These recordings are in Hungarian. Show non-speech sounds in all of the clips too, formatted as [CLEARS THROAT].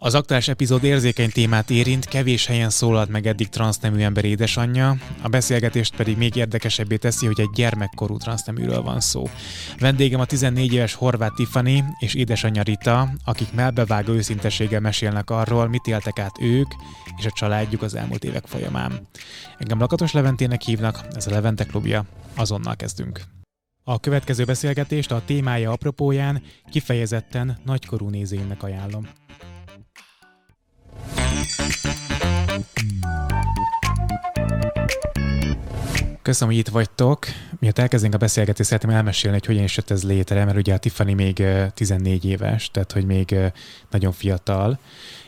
Az aktuális epizód érzékeny témát érint, kevés helyen szólalt meg eddig transznemű ember édesanyja, a beszélgetést pedig még érdekesebbé teszi, hogy egy gyermekkorú transzneműről van szó. Vendégem a 14 éves Horváth Tiffany és édesanyja Rita, akik melbevágó őszinteséggel mesélnek arról, mit éltek át ők és a családjuk az elmúlt évek folyamán. Engem Lakatos Leventének hívnak, ez a Levente klubja, azonnal kezdünk. A következő beszélgetést a témája apropóján kifejezetten nagykorú nézőimnek ajánlom. Köszönöm, hogy itt vagytok. Miatt elkezdünk a beszélgetést, szeretném elmesélni, hogy hogyan is jött ez létre, mert ugye a Tiffany még 14 éves, tehát hogy még nagyon fiatal,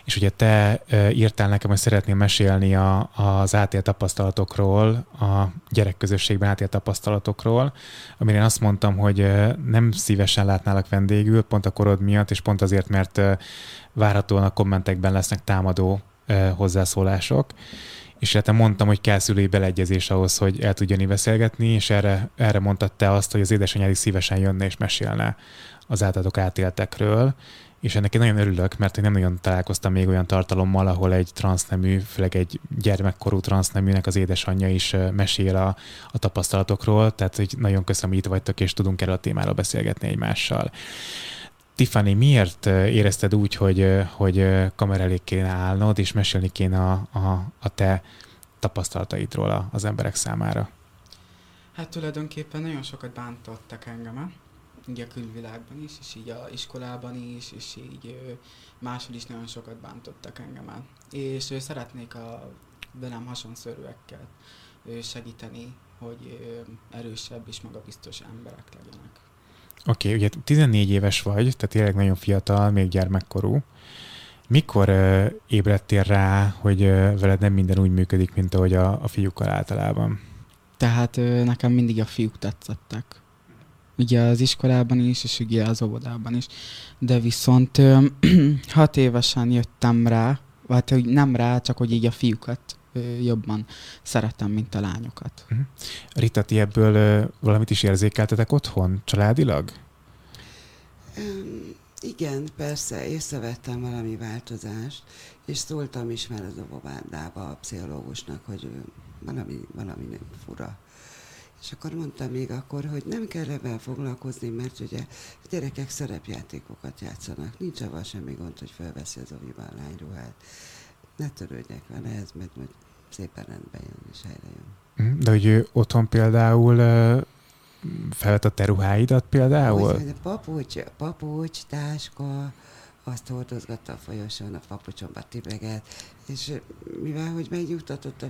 és ugye te írtál nekem, hogy szeretnél mesélni a, az átélt tapasztalatokról, a gyerekközösségben átélt tapasztalatokról, amire én azt mondtam, hogy nem szívesen látnálak vendégül, pont a korod miatt, és pont azért, mert várhatóan a kommentekben lesznek támadó hozzászólások. És hát mondtam, hogy kell szülői beleegyezés ahhoz, hogy el tudjon beszélgetni, és erre, erre mondtad te azt, hogy az édesanyád szívesen jönne és mesélne az általatok átéltekről, és ennek én nagyon örülök, mert én nem nagyon találkoztam még olyan tartalommal, ahol egy transznemű, főleg egy gyermekkorú transzneműnek az édesanyja is mesél a, a tapasztalatokról, tehát hogy nagyon köszönöm, hogy itt vagytok, és tudunk erről a témáról beszélgetni egymással. Tiffany, miért érezted úgy, hogy, hogy kamera elé kéne állnod, és mesélni kéne a, a, a te tapasztalataidról az emberek számára? Hát tulajdonképpen nagyon sokat bántottak engem, így a külvilágban is, és így a iskolában is, és így máshol is nagyon sokat bántottak engem. És szeretnék a velem hasonszörűekkel segíteni, hogy erősebb és magabiztos emberek legyenek. Oké, okay, ugye 14 éves vagy, tehát tényleg nagyon fiatal, még gyermekkorú. Mikor uh, ébredtél rá, hogy uh, veled nem minden úgy működik, mint ahogy a, a fiúkkal általában? Tehát uh, nekem mindig a fiúk tetszettek. Ugye az iskolában is, és ugye az óvodában is. De viszont uh, [CLEARS THROAT] hat évesen jöttem rá, vagy hogy nem rá, csak hogy így a fiúkat jobban szeretem, mint a lányokat. Uh-huh. Rita, ti ebből valamit is érzékeltetek otthon, családilag? Um, igen, persze, észrevettem valami változást, és szóltam is már az óvodába a pszichológusnak, hogy valami, valami nem fura. És akkor mondtam még akkor, hogy nem kell ebben foglalkozni, mert ugye a gyerekek szerepjátékokat játszanak. Nincs avval semmi gond, hogy felveszi az oviban lányruhát ne törődjek vele, ez mert majd szépen rendbe jön és helyre jön. Mhm, de hogy otthon például felvett a te ruháidat például? Úgy, a papucs, papucs, táska, azt hordozgatta a folyosón, a papucsomba tibeget, és mivel, hogy megnyugtatott a,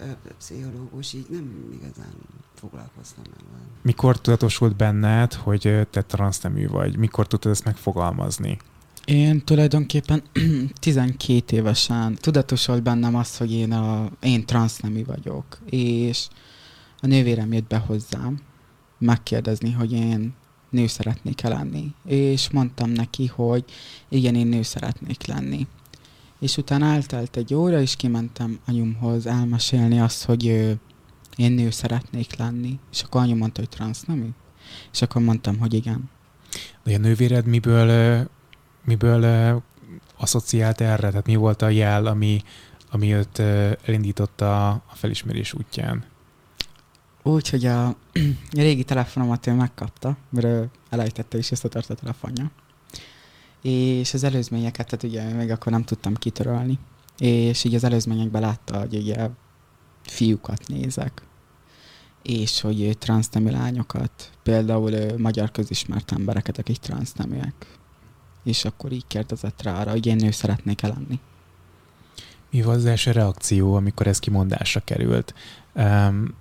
a pszichológus, így nem igazán foglalkoztam el. Mikor tudatosult benned, hogy te transznemű vagy? Mikor tudtad ezt megfogalmazni? Én tulajdonképpen [CLEARS THROAT] 12 évesen tudatosult bennem az, hogy én, a, én transznemű vagyok, és a nővérem jött be hozzám megkérdezni, hogy én nő szeretnék-e lenni. És mondtam neki, hogy igen, én nő szeretnék lenni. És utána eltelt egy óra, és kimentem anyumhoz elmesélni azt, hogy én nő szeretnék lenni. És akkor anyu mondta, hogy transznemű. És akkor mondtam, hogy igen. De a nővéred miből miből uh, asszociált erre? Tehát mi volt a jel, ami, ami őt uh, elindította a felismerés útján? Úgy, hogy a, a [CLEARS THROAT] régi telefonomat ő megkapta, mert ő elejtette és összetört a telefonja. És az előzményeket, tehát ugye még akkor nem tudtam kitörölni. És így az előzményekben látta, hogy ugye fiúkat nézek, és hogy transznemű lányokat, például magyar közismert embereket, akik transzneműek és akkor így kérdezett rá arra, hogy én nő szeretnék lenni. Mi volt az első reakció, amikor ez kimondásra került? Um,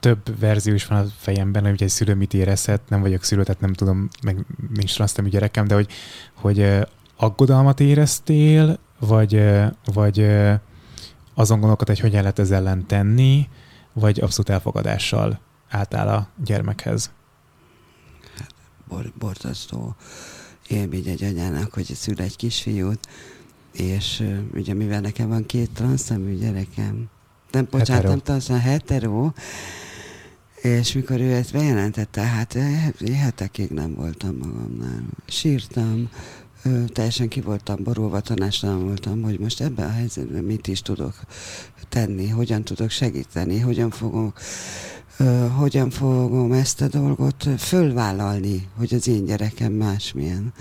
több verzió is van a fejemben, hogy egy szülő mit érezhet, nem vagyok szülő, tehát nem tudom, meg nincs transztemű gyerekem, de hogy, hogy aggodalmat éreztél, vagy, vagy azon gondolkod, hogy hogyan lehet ezzel ellen tenni, vagy abszolút elfogadással álltál a gyermekhez? Hát, borzasztó élmény egy anyának, hogy szül egy kisfiút, és ugye mivel nekem van két transzemű gyerekem, nem, bocsánat, nem transzemű, hetero, és mikor ő ezt bejelentette, hát hetekig nem voltam magamnál. Sírtam, teljesen ki voltam borulva, tanástalan voltam, hogy most ebben a helyzetben mit is tudok tenni, hogyan tudok segíteni, hogyan fogom ö, hogyan fogom ezt a dolgot fölvállalni, hogy az én gyerekem másmilyen.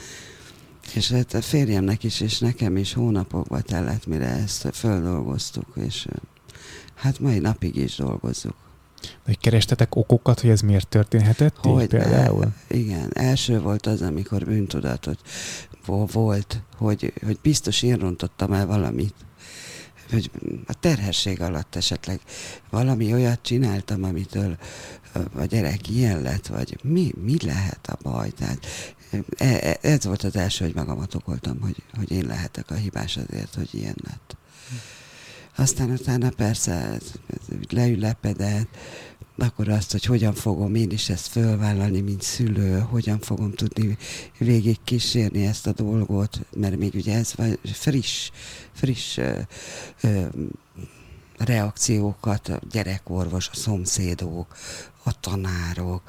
És hát a férjemnek is, és nekem is hónapokba tellett, mire ezt földolgoztuk, és hát mai napig is dolgozzuk. Hogy kerestetek okokat, hogy ez miért történhetett hogy például? Ne, igen, első volt az, amikor bűntudatot volt, hogy, hogy biztos én rontottam el valamit. Hogy a terhesség alatt esetleg valami olyat csináltam, amitől a gyerek ilyen lett, vagy mi, mi lehet a baj? Tehát e, e, ez volt az első, hogy magamat okoltam, hogy, hogy én lehetek a hibás azért, hogy ilyen lett. Aztán utána persze leülepedett, akkor azt, hogy hogyan fogom én is ezt fölvállalni, mint szülő, hogyan fogom tudni végig kísérni ezt a dolgot, mert még ugye ez friss, friss ö, ö, reakciókat, a gyerekorvos, a szomszédok, a tanárok,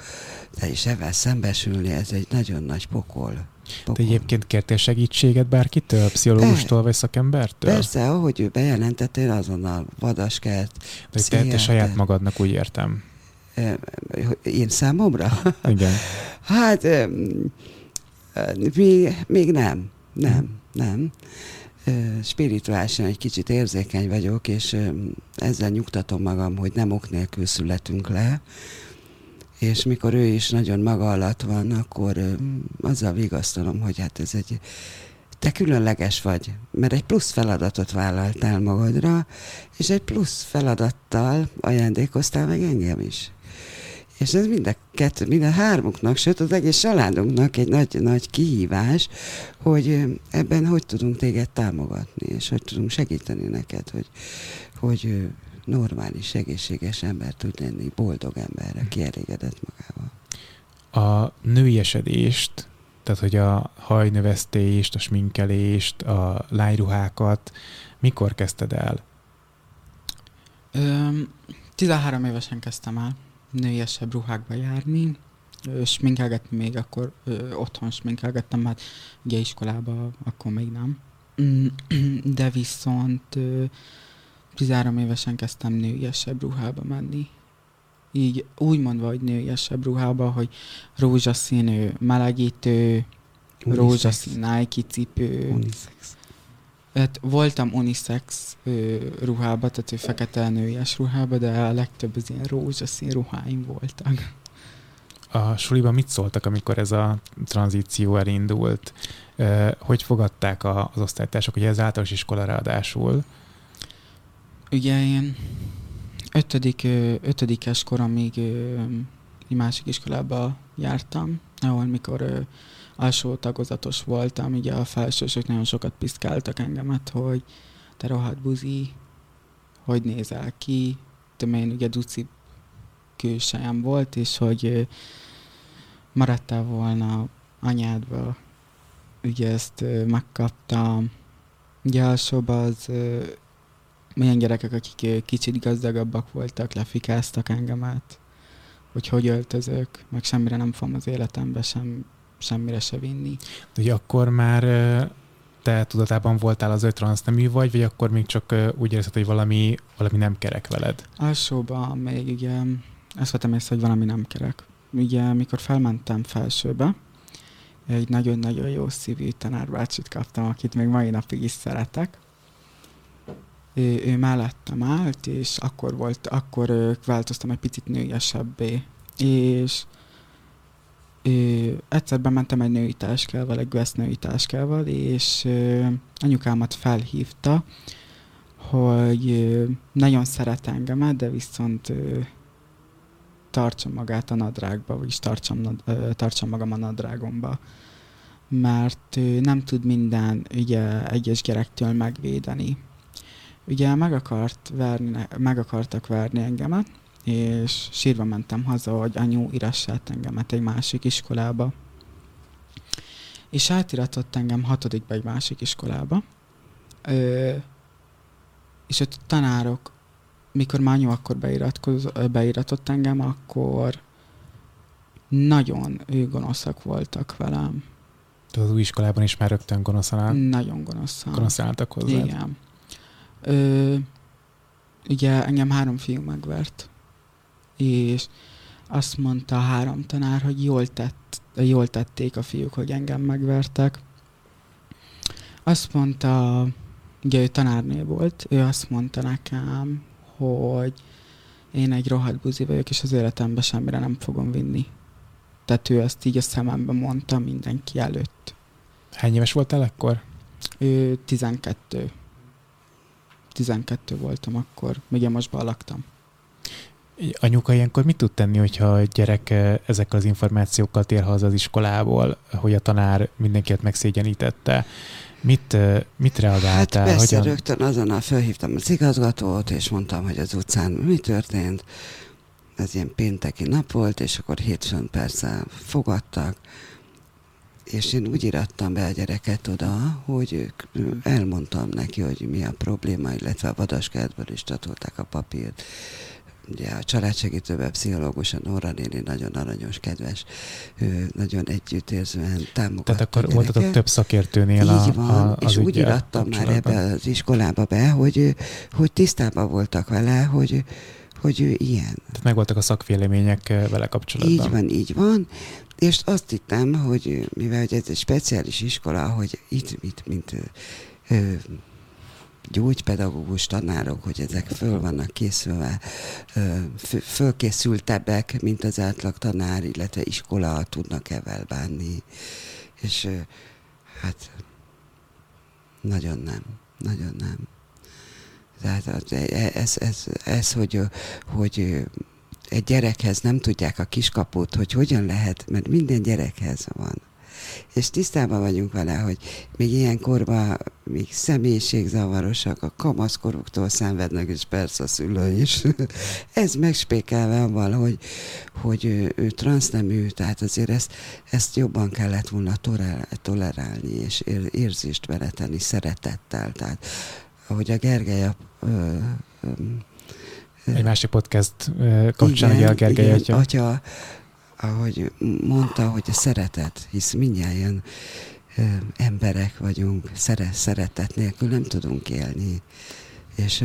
de is ezzel szembesülni, ez egy nagyon nagy pokol. Pokol. Te egyébként kértél segítséget bárkitől, pszichológustól vagy szakembertől? Persze, ahogy ő bejelentett, én azonnal vadaskert. De te saját magadnak úgy értem. Én számomra? Igen. Hát még, még nem, nem, nem. Spirituálisan egy kicsit érzékeny vagyok, és ezzel nyugtatom magam, hogy nem ok nélkül születünk le, és mikor ő is nagyon maga alatt van, akkor azzal vigasztalom, hogy hát ez egy, te különleges vagy, mert egy plusz feladatot vállaltál magadra, és egy plusz feladattal ajándékoztál meg engem is. És ez mind a kettő, mind a hármunknak, sőt az egész családunknak egy nagy, nagy kihívás, hogy ebben hogy tudunk téged támogatni, és hogy tudunk segíteni neked, hogy, hogy normális, egészséges ember tud lenni, boldog ember, aki elégedett magával. A nőiesedést, tehát hogy a hajnövesztést, a sminkelést, a lányruhákat, mikor kezdted el? Öm, 13 évesen kezdtem el nőiesebb ruhákba járni, sminkelgetni még akkor ö, otthon sminkelgettem, hát ugye iskolába akkor még nem. [CLEARS THROAT] De viszont ö, 13 évesen kezdtem nőiesebb ruhába menni. Így úgy mondva, hogy nőiesebb ruhába, hogy rózsaszínű melegítő, Unisex. rózsaszín Nike cipő. Unisex. Hát voltam unisex ö, ruhába, tehát ő fekete nőies ruhába, de a legtöbb az ilyen rózsaszín ruháim voltak. A suliban mit szóltak, amikor ez a tranzíció elindult? Hogy fogadták az osztálytársak, ugye ez általános iskola ráadásul? Ugye én ötödik, ötödikes koromig egy másik iskolába jártam, ahol mikor alsó tagozatos voltam, ugye a felsősök nagyon sokat piszkáltak engemet, hogy te rohadt buzi, hogy nézel ki, de én ugye duci külsejem volt, és hogy maradtál volna anyádba, ugye ezt megkaptam. Ugye alsóban az milyen gyerekek, akik kicsit gazdagabbak voltak, lefikáztak engemet, hogy hogy öltözök, meg semmire nem fogom az életembe sem, semmire se vinni. De ugye akkor már te tudatában voltál az, hogy transznemű vagy, vagy akkor még csak úgy érzed, hogy valami, valami nem kerek veled? Alsóban még ugye ezt vettem észre, hogy valami nem kerek. Ugye, mikor felmentem felsőbe, egy nagyon-nagyon jó szívű tanárbácsit kaptam, akit még mai napig is szeretek, ő, ő mellettem állt, és akkor volt, akkor változtam egy picit nőiesebbé. És ő, egyszer bementem egy női táskával, egy Guess női táskával, és ö, anyukámat felhívta, hogy ö, nagyon szeret engemet, de viszont ö, tartsam magát a nadrágba, vagyis tartsam, ö, tartsam magam a nadrágomba. Mert ö, nem tud minden ugye, egyes gyerektől megvédeni ugye meg, akart verni, meg akartak verni engemet, és sírva mentem haza, hogy anyu irassát engemet egy másik iskolába. És átiratott engem hatodikba egy másik iskolába. Ö, és a tanárok, mikor már anyu akkor beiratott engem, akkor nagyon ő gonoszak voltak velem. Tehát az új iskolában is már rögtön gonoszan áll, Nagyon gonoszan. gonoszan álltak hozzá. Igen. Ö, ugye engem három fiú megvert, és azt mondta a három tanár, hogy jól, tett, jól tették a fiúk, hogy engem megvertek. Azt mondta, ugye ő tanárnő volt, ő azt mondta nekem, hogy én egy rohadt buzi vagyok, és az életemben semmire nem fogom vinni. Tehát ő ezt így a szemembe mondta mindenki előtt. Hány éves voltál akkor? Ő 12. 12 voltam akkor, még én mostban laktam. Anyuka ilyenkor mit tud tenni, hogyha a gyerek eh, ezekkel az információkkal tér haza az iskolából, hogy a tanár mindenkit megszégyenítette? Mit, eh, mit Hát reagáltál? persze, Hogyan? rögtön azonnal felhívtam az igazgatót, és mondtam, hogy az utcán mi történt. Ez ilyen pénteki nap volt, és akkor hétfőn persze fogadtak, és én úgy irattam be a gyereket oda, hogy ők, elmondtam neki, hogy mi a probléma, illetve a vadaskertből is csatolták a papírt. Ugye a családsegítőben pszichológus, a Nóra néni nagyon aranyos, kedves, ő nagyon együttérzően támogatta Tehát akkor a gyereket. voltatok több szakértőnél a, Így van, a, és úgy irattam már ebbe az iskolába be, hogy, hogy tisztában voltak vele, hogy, hogy ő ilyen. Tehát megvoltak a szakvélemények eh, vele kapcsolatban. Így van, így van. És azt hittem, hogy mivel hogy ez egy speciális iskola, hogy itt, itt mint ö, ö, gyógypedagógus tanárok, hogy ezek föl vannak készülve, fölkészültebbek, mint az átlag tanár, illetve iskola tudnak evel bánni. És hát nagyon nem, nagyon nem. Tehát az- e- ez, ez, ez hogy, hogy egy gyerekhez nem tudják a kiskaput, hogy hogyan lehet, mert minden gyerekhez van. És tisztában vagyunk vele, hogy még ilyen korban még személyiségzavarosak, a kamaszkoroktól szenvednek, és persze a szülő is. [LAUGHS] Ez megspékelve avval, hogy, hogy ő, ő transznemű, tehát azért ezt, ezt jobban kellett volna tolerálni, és ér, érzést beletenni szeretettel. Tehát ahogy a Gergely a, ö, ö, Egy másik podcast kapcsán, ugye a Gergely igen, atya. atya, ahogy mondta, hogy a szeretet, hisz mindjárt emberek vagyunk, szere, szeretet nélkül nem tudunk élni. És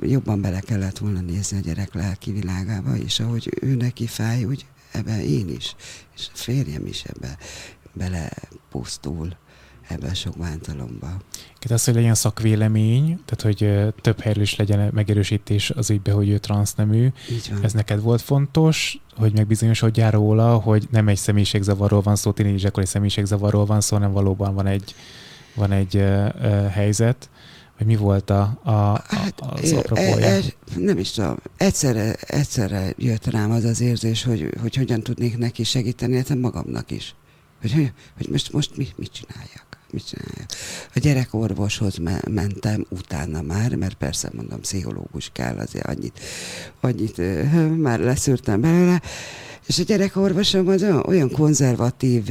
jobban bele kellett volna nézni a gyerek lelki világába, és ahogy ő neki fáj, úgy ebben én is, és a férjem is ebbe belepusztul ebbe a sok bántalomba. Tehát az, hogy legyen szakvélemény, tehát hogy több helyről is legyen megerősítés az ügybe, hogy ő transznemű. Ez neked volt fontos, hogy megbizonyosodjál róla, hogy nem egy személyiségzavarról van szó, tínédzsekori személyiségzavarról van szó, hanem valóban van egy, van egy uh, uh, helyzet, hogy mi volt a, a, a, Hát, az apropója. e- e- nem is tudom, egyszerre, egyszerre jött rám az az érzés, hogy, hogy hogyan tudnék neki segíteni, illetve magamnak is. Hogy, hogy, most, most mit, mit csináljak? Mit csináljak? A gyerekorvoshoz me- mentem utána már, mert persze mondom, pszichológus kell, azért annyit, annyit [LAUGHS] már leszűrtem belőle, és a gyerekorvosom az olyan, konzervatív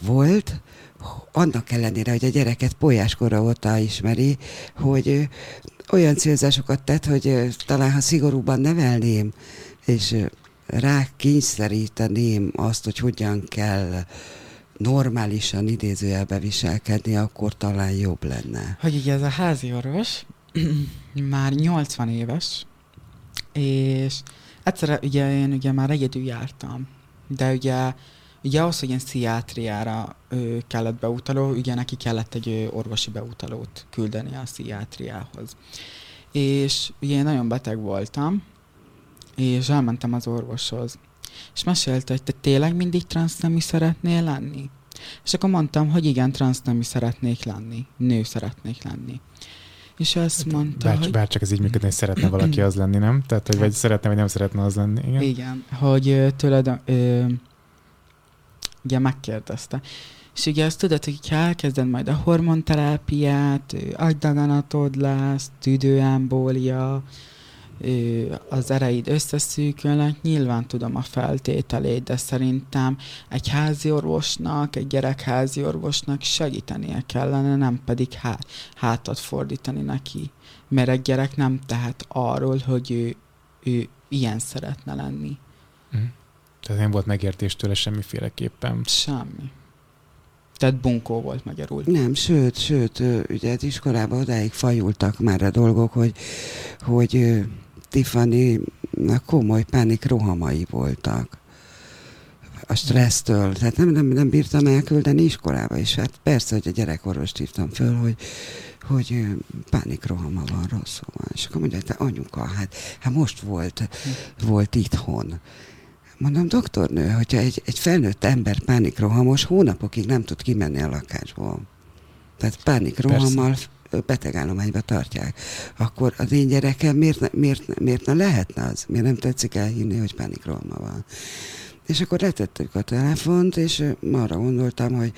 volt, annak ellenére, hogy a gyereket polyáskorra óta ismeri, hogy olyan célzásokat tett, hogy talán ha szigorúban nevelném, és rá kényszeríteném azt, hogy hogyan kell normálisan idézőjelbe viselkedni, akkor talán jobb lenne. Hogy ugye ez a házi orvos [CLEARS THROAT] már 80 éves, és egyszerre ugye én ugye már egyedül jártam, de ugye, ugye ahhoz, hogy ilyen sziátriára ö, kellett beutaló, ugye neki kellett egy ö, orvosi beutalót küldeni a sziátriához. És ugye én nagyon beteg voltam, és elmentem az orvoshoz. És mesélte, hogy te tényleg mindig transznemű szeretnél lenni? És akkor mondtam, hogy igen, transznemű szeretnék lenni, nő szeretnék lenni. És azt mondta, Bár, hogy... bár csak ez így működne, hogy szeretne valaki az lenni, nem? Tehát, hogy vagy szeretne, vagy nem szeretne az lenni. Igen. Igen, hogy tőled, ö, ugye megkérdezte. És ugye azt tudod, hogy ha elkezded majd a hormonterápiát, agydaganatod lesz, tüdőembólia, ö, az ereid összeszűkülnek, nyilván tudom a feltételét, de szerintem egy házi orvosnak, egy gyerekházi orvosnak segítenie kellene, nem pedig há- hátat fordítani neki. Mert egy gyerek nem tehet arról, hogy ő, ő ilyen szeretne lenni. Mhm. Tehát nem volt megértés tőle semmiféleképpen. Semmi. Tehát bunkó volt magyarul. Nem, sőt, sőt, ugye az iskolában odáig fajultak már a dolgok, hogy, hogy Tiffany komoly pánik rohamai voltak a stressztől, tehát nem, nem, nem bírtam elküldeni iskolába is. Hát persze, hogy a gyerekorvost hívtam föl, hogy, hogy pánikrohama van, rosszul van. És akkor mondja, te anyuka, hát, hát most volt, volt itthon. Mondom, doktornő, hogyha egy, egy felnőtt ember pánikrohamos, hónapokig nem tud kimenni a lakásból. Tehát pánikrohammal betegállományba tartják, akkor az én gyerekem miért miért, miért ne lehetne az? Miért nem tetszik elhinni, hogy pánikrohama van? És akkor letettük a telefont, és arra gondoltam, hogy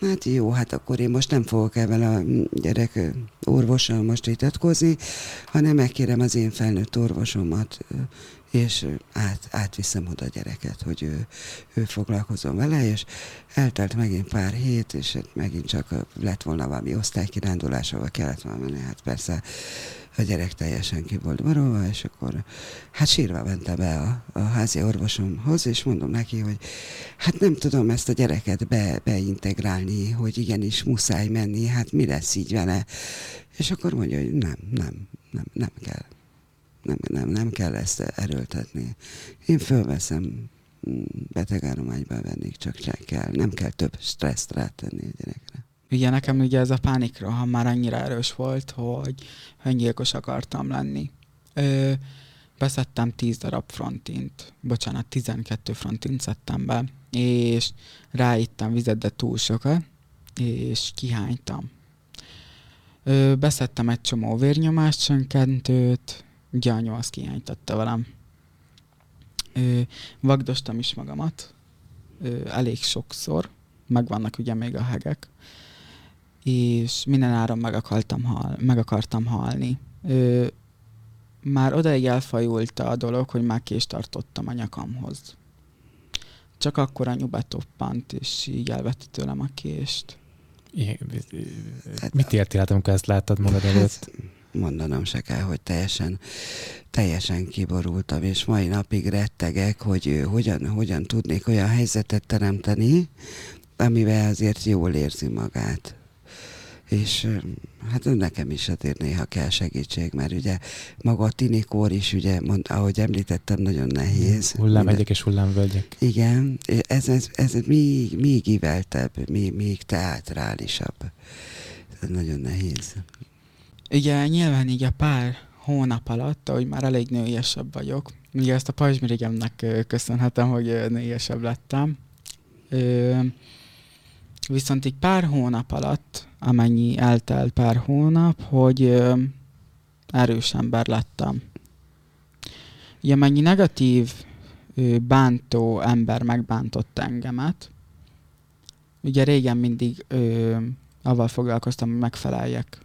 hát jó, hát akkor én most nem fogok ebben a gyerek orvossal most vitatkozni, hanem megkérem az én felnőtt orvosomat, és át, átviszem oda a gyereket, hogy ő, ő foglalkozom vele, és eltelt megint pár hét, és megint csak lett volna valami osztálykirándulás, ahol kellett volna menni, hát persze a gyerek teljesen ki volt borolva, és akkor hát sírva mentem be a, a házi orvosomhoz, és mondom neki, hogy hát nem tudom ezt a gyereket be, beintegrálni, hogy igenis muszáj menni, hát mi lesz így vele. És akkor mondja, hogy nem, nem, nem, nem kell. Nem, nem, nem kell ezt erőltetni. Én fölveszem mm, betegállományba vennék, csak kell. Nem kell több stresszt rátenni a gyerekre. Ugye nekem ugye ez a pánikra, ha már annyira erős volt, hogy öngyilkos akartam lenni. Ö, beszedtem 10 darab frontint, bocsánat, 12 frontint szedtem be, és ráittem vizet, de túl sokat, és kihánytam. Ö, beszedtem egy csomó vérnyomáscsökkentőt, ugye anyu azt kihánytatta velem. Ö, vagdostam is magamat, ö, elég sokszor, megvannak ugye még a hegek, és minden áron meg akartam, hal, meg akartam halni. Ö, már odaig elfajult a dolog, hogy már kést tartottam a nyakamhoz. Csak akkor anyu betoppant, és így elvette tőlem a kést. Hát, Mit értél, amikor ezt láttad magad hát, előtt? Mondanom se kell, hogy teljesen, teljesen kiborultam, és mai napig rettegek, hogy hogyan, hogyan tudnék olyan helyzetet teremteni, amivel azért jól érzi magát és hát nekem is azért néha kell segítség, mert ugye maga a tinikor is, ugye, mond, ahogy említettem, nagyon nehéz. Hullámhegyek és hullámvölgyek. Igen, ez, ez, ez még, még iveltebb, még, még teátrálisabb. Ez nagyon nehéz. Ugye nyilván így a pár hónap alatt, ahogy már elég nőiesebb vagyok, ugye ezt a pajzsmirigemnek köszönhetem, hogy nőiesebb lettem, Viszont egy pár hónap alatt, amennyi eltelt pár hónap, hogy ö, erős ember lettem. Ugye mennyi negatív, ö, bántó ember megbántott engemet, ugye régen mindig ö, avval foglalkoztam, hogy megfeleljek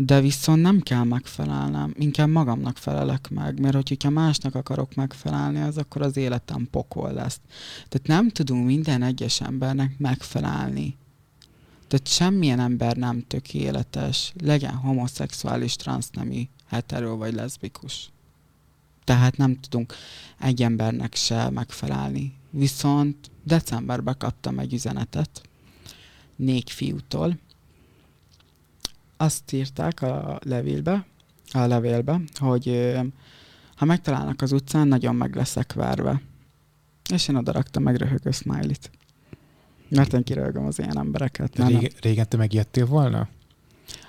de viszont nem kell megfelelnem, inkább magamnak felelek meg, mert hogyha másnak akarok megfelelni, az akkor az életem pokol lesz. Tehát nem tudunk minden egyes embernek megfelelni. Tehát semmilyen ember nem tökéletes, legyen homoszexuális, transznemű, hetero vagy leszbikus. Tehát nem tudunk egy embernek se megfelelni. Viszont decemberben kaptam egy üzenetet négy fiútól, azt írták a levélbe, a levélbe, hogy ha megtalálnak az utcán, nagyon meg leszek várva. És én oda raktam meg röhögő smiley-t. Mert én kiröhögöm az ilyen embereket. De régen, régen te megijedtél volna?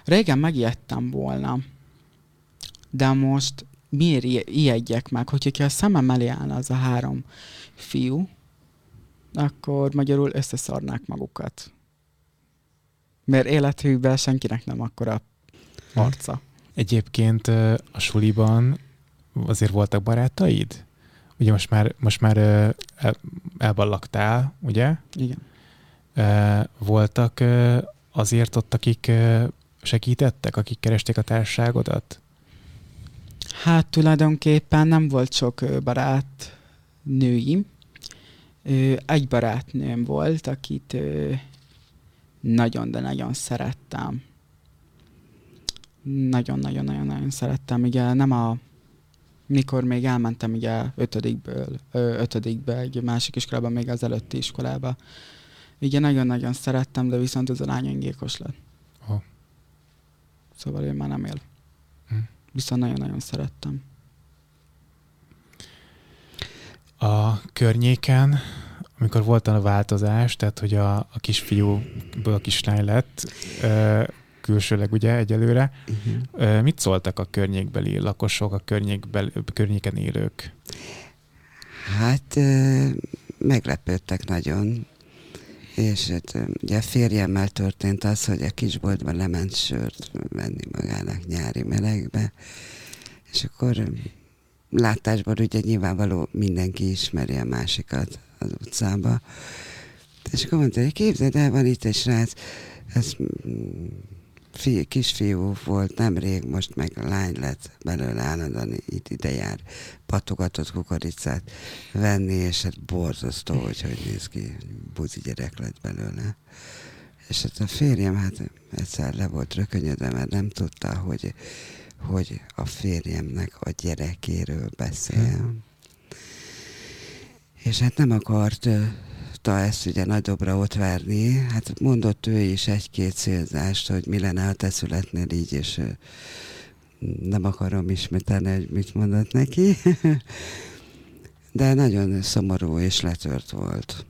Régen megijedtem volna. De most miért ijedjek meg? Hogyha a szemem elé állna az a három fiú, akkor magyarul összeszarnák magukat mert életükben senkinek nem akkora arca. Egyébként a suliban azért voltak barátaid? Ugye most már, most már elballaktál, ugye? Igen. Voltak azért ott, akik segítettek, akik keresték a társaságodat? Hát tulajdonképpen nem volt sok barát nőim. Egy barátnőm volt, akit nagyon, de nagyon szerettem. Nagyon-nagyon-nagyon-nagyon szerettem. Ugye nem a mikor még elmentem ugye ötödikből, ö, ötödikbe, egy másik iskolában, még az előtti iskolába, Igen, nagyon-nagyon szerettem, de viszont ez a lány öngyilkos lett. Oh. Szóval ő már nem él. Hm. Viszont nagyon-nagyon szerettem. A környéken, amikor volt a változás, tehát hogy a, a kisfiúból a kislány lett, ö, külsőleg ugye egyelőre, uh-huh. mit szóltak a környékbeli lakosok, a környékbeli, környéken élők? Hát meglepődtek nagyon, és hát, ugye a férjemmel történt az, hogy a kisboltban lement sört venni magának nyári melegbe, és akkor látásban ugye nyilvánvaló mindenki ismeri a másikat az utcába. És akkor mondta, hogy képzeld el, van itt egy srác, ez fi, kisfiú volt nemrég, most meg lány lett belőle állandóan itt ide jár patogatott kukoricát venni, és hát borzasztó, hogy hogy néz ki, buzi gyerek lett belőle. És hát a férjem hát egyszer le volt rökönyödve, mert nem tudta, hogy, hogy a férjemnek a gyerekéről beszél. Hmm. És hát nem akart tudta ezt ugye nagyobbra ott várni. Hát mondott ő is egy-két célzást, hogy mi lenne, ha te születnél így, és nem akarom ismételni, hogy mit mondott neki. [LAUGHS] De nagyon szomorú és letört volt.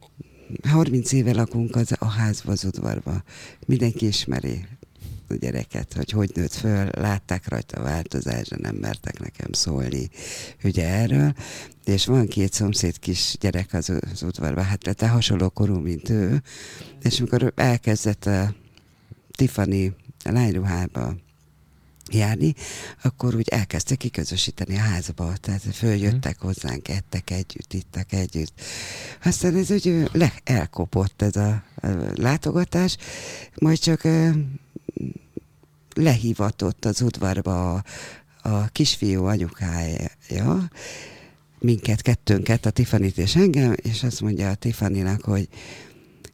30 éve lakunk az, a házba, az udvarba. Mindenki ismeri a gyereket, hogy hogy nőtt föl, látták rajta a változást, de nem mertek nekem szólni ugye erről. És van két szomszéd kis gyerek az, az udvarban, hát te hasonló korú, mint ő, és amikor elkezdett a Tiffany a lányruhába járni, akkor úgy elkezdtek kiközösíteni a házba, tehát följöttek mhm. hozzánk, ettek együtt, ittak együtt. Aztán ez úgy le, elkopott ez a, a látogatás, majd csak lehívatott az udvarba a, a kisfiú anyukája, minket, kettőnket, a Tifanit és engem, és azt mondja a Tifaninak, hogy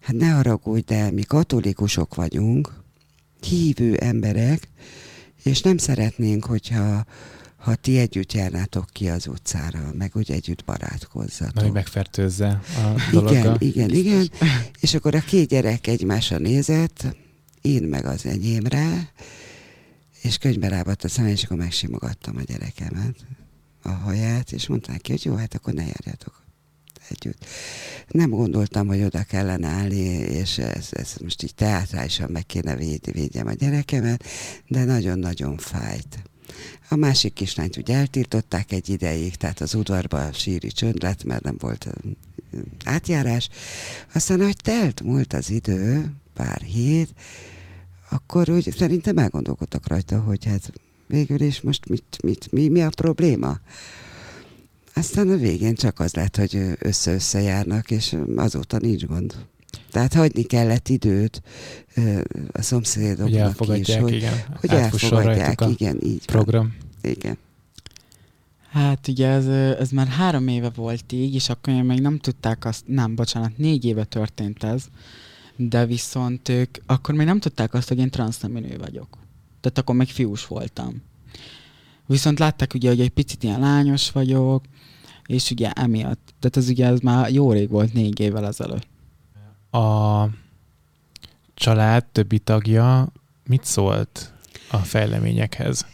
hát ne haragudj, de mi katolikusok vagyunk, hívő emberek, és nem szeretnénk, hogyha ha ti együtt járnátok ki az utcára, meg úgy együtt barátkozzatok. Na, hogy megfertőzze a dologgal. Igen, igen, igen. És akkor a két gyerek egymásra nézett, én meg az enyémre, és könyvbe rábadt a szemem, és akkor megsimogattam a gyerekemet, a haját, és mondta neki, hogy jó, hát akkor ne járjatok együtt. Nem gondoltam, hogy oda kellene állni, és ez, ez most így teátrálisan meg kéne véd, védjem a gyerekemet, de nagyon-nagyon fájt. A másik kislányt ugye eltiltották egy ideig, tehát az udvarba síri csönd lett, mert nem volt átjárás. Aztán, hogy telt múlt az idő, pár hét, akkor úgy szerintem elgondolkodtak rajta, hogy hát végül is most mit, mit, mi, mi a probléma. Aztán a végén csak az lett, hogy össze-össze járnak, és azóta nincs gond. Tehát hagyni kellett időt a szomszédoknak hogy is, hogy, igen. hogy elfogadják, igen, így program. Van. Igen. Hát ugye ez, ez már három éve volt így, és akkor még nem tudták azt, nem, bocsánat, négy éve történt ez, de viszont ők akkor még nem tudták azt, hogy én transznemű nő vagyok. Tehát akkor még fiús voltam. Viszont látták ugye, hogy egy picit ilyen lányos vagyok, és ugye emiatt, tehát ez ugye ez már jó rég volt, négy évvel ezelőtt. A család többi tagja mit szólt a fejleményekhez?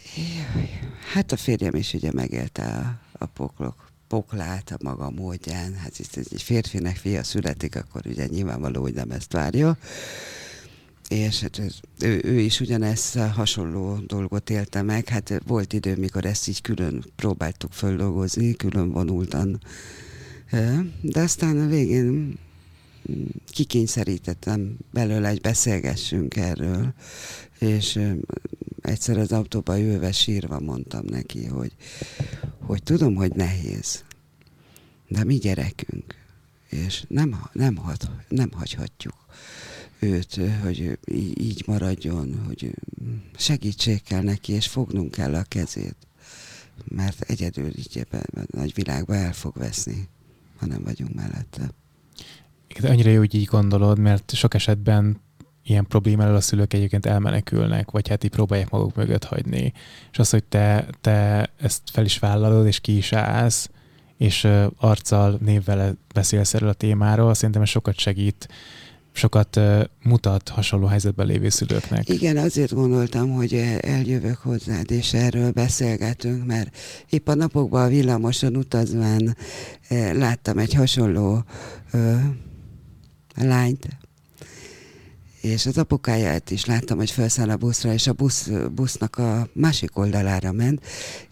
Hát a férjem is ugye megélte a, a poklok poklát a maga módján. Hát itt egy férfinek fia születik, akkor ugye nyilvánvaló, hogy nem ezt várja. És hát ő, ő is ugyanezt hasonló dolgot élte meg. Hát volt idő, mikor ezt így külön próbáltuk földolgozni, külön vonultan. De aztán a végén mm, kikényszerítettem belőle, hogy beszélgessünk erről, és egyszer az autóba ülve sírva mondtam neki, hogy, hogy tudom, hogy nehéz, de mi gyerekünk, és nem, nem, hagy, nem hagyhatjuk őt, hogy így maradjon, hogy segítség kell neki, és fognunk kell a kezét, mert egyedül így ebben a nagy világban el fog veszni, ha nem vagyunk mellette. Igen, annyira jó, hogy így gondolod, mert sok esetben ilyen problémával a szülők egyébként elmenekülnek, vagy hát így próbálják maguk mögött hagyni. És az, hogy te, te ezt fel is vállalod, és ki is állsz, és arccal, névvel beszélsz erről a témáról, szerintem ez sokat segít sokat mutat hasonló helyzetben lévő szülőknek. Igen, azért gondoltam, hogy eljövök hozzád, és erről beszélgetünk, mert épp a napokban a villamoson utazván láttam egy hasonló lányt, és az apukáját is láttam, hogy felszáll a buszra, és a busz, busznak a másik oldalára ment,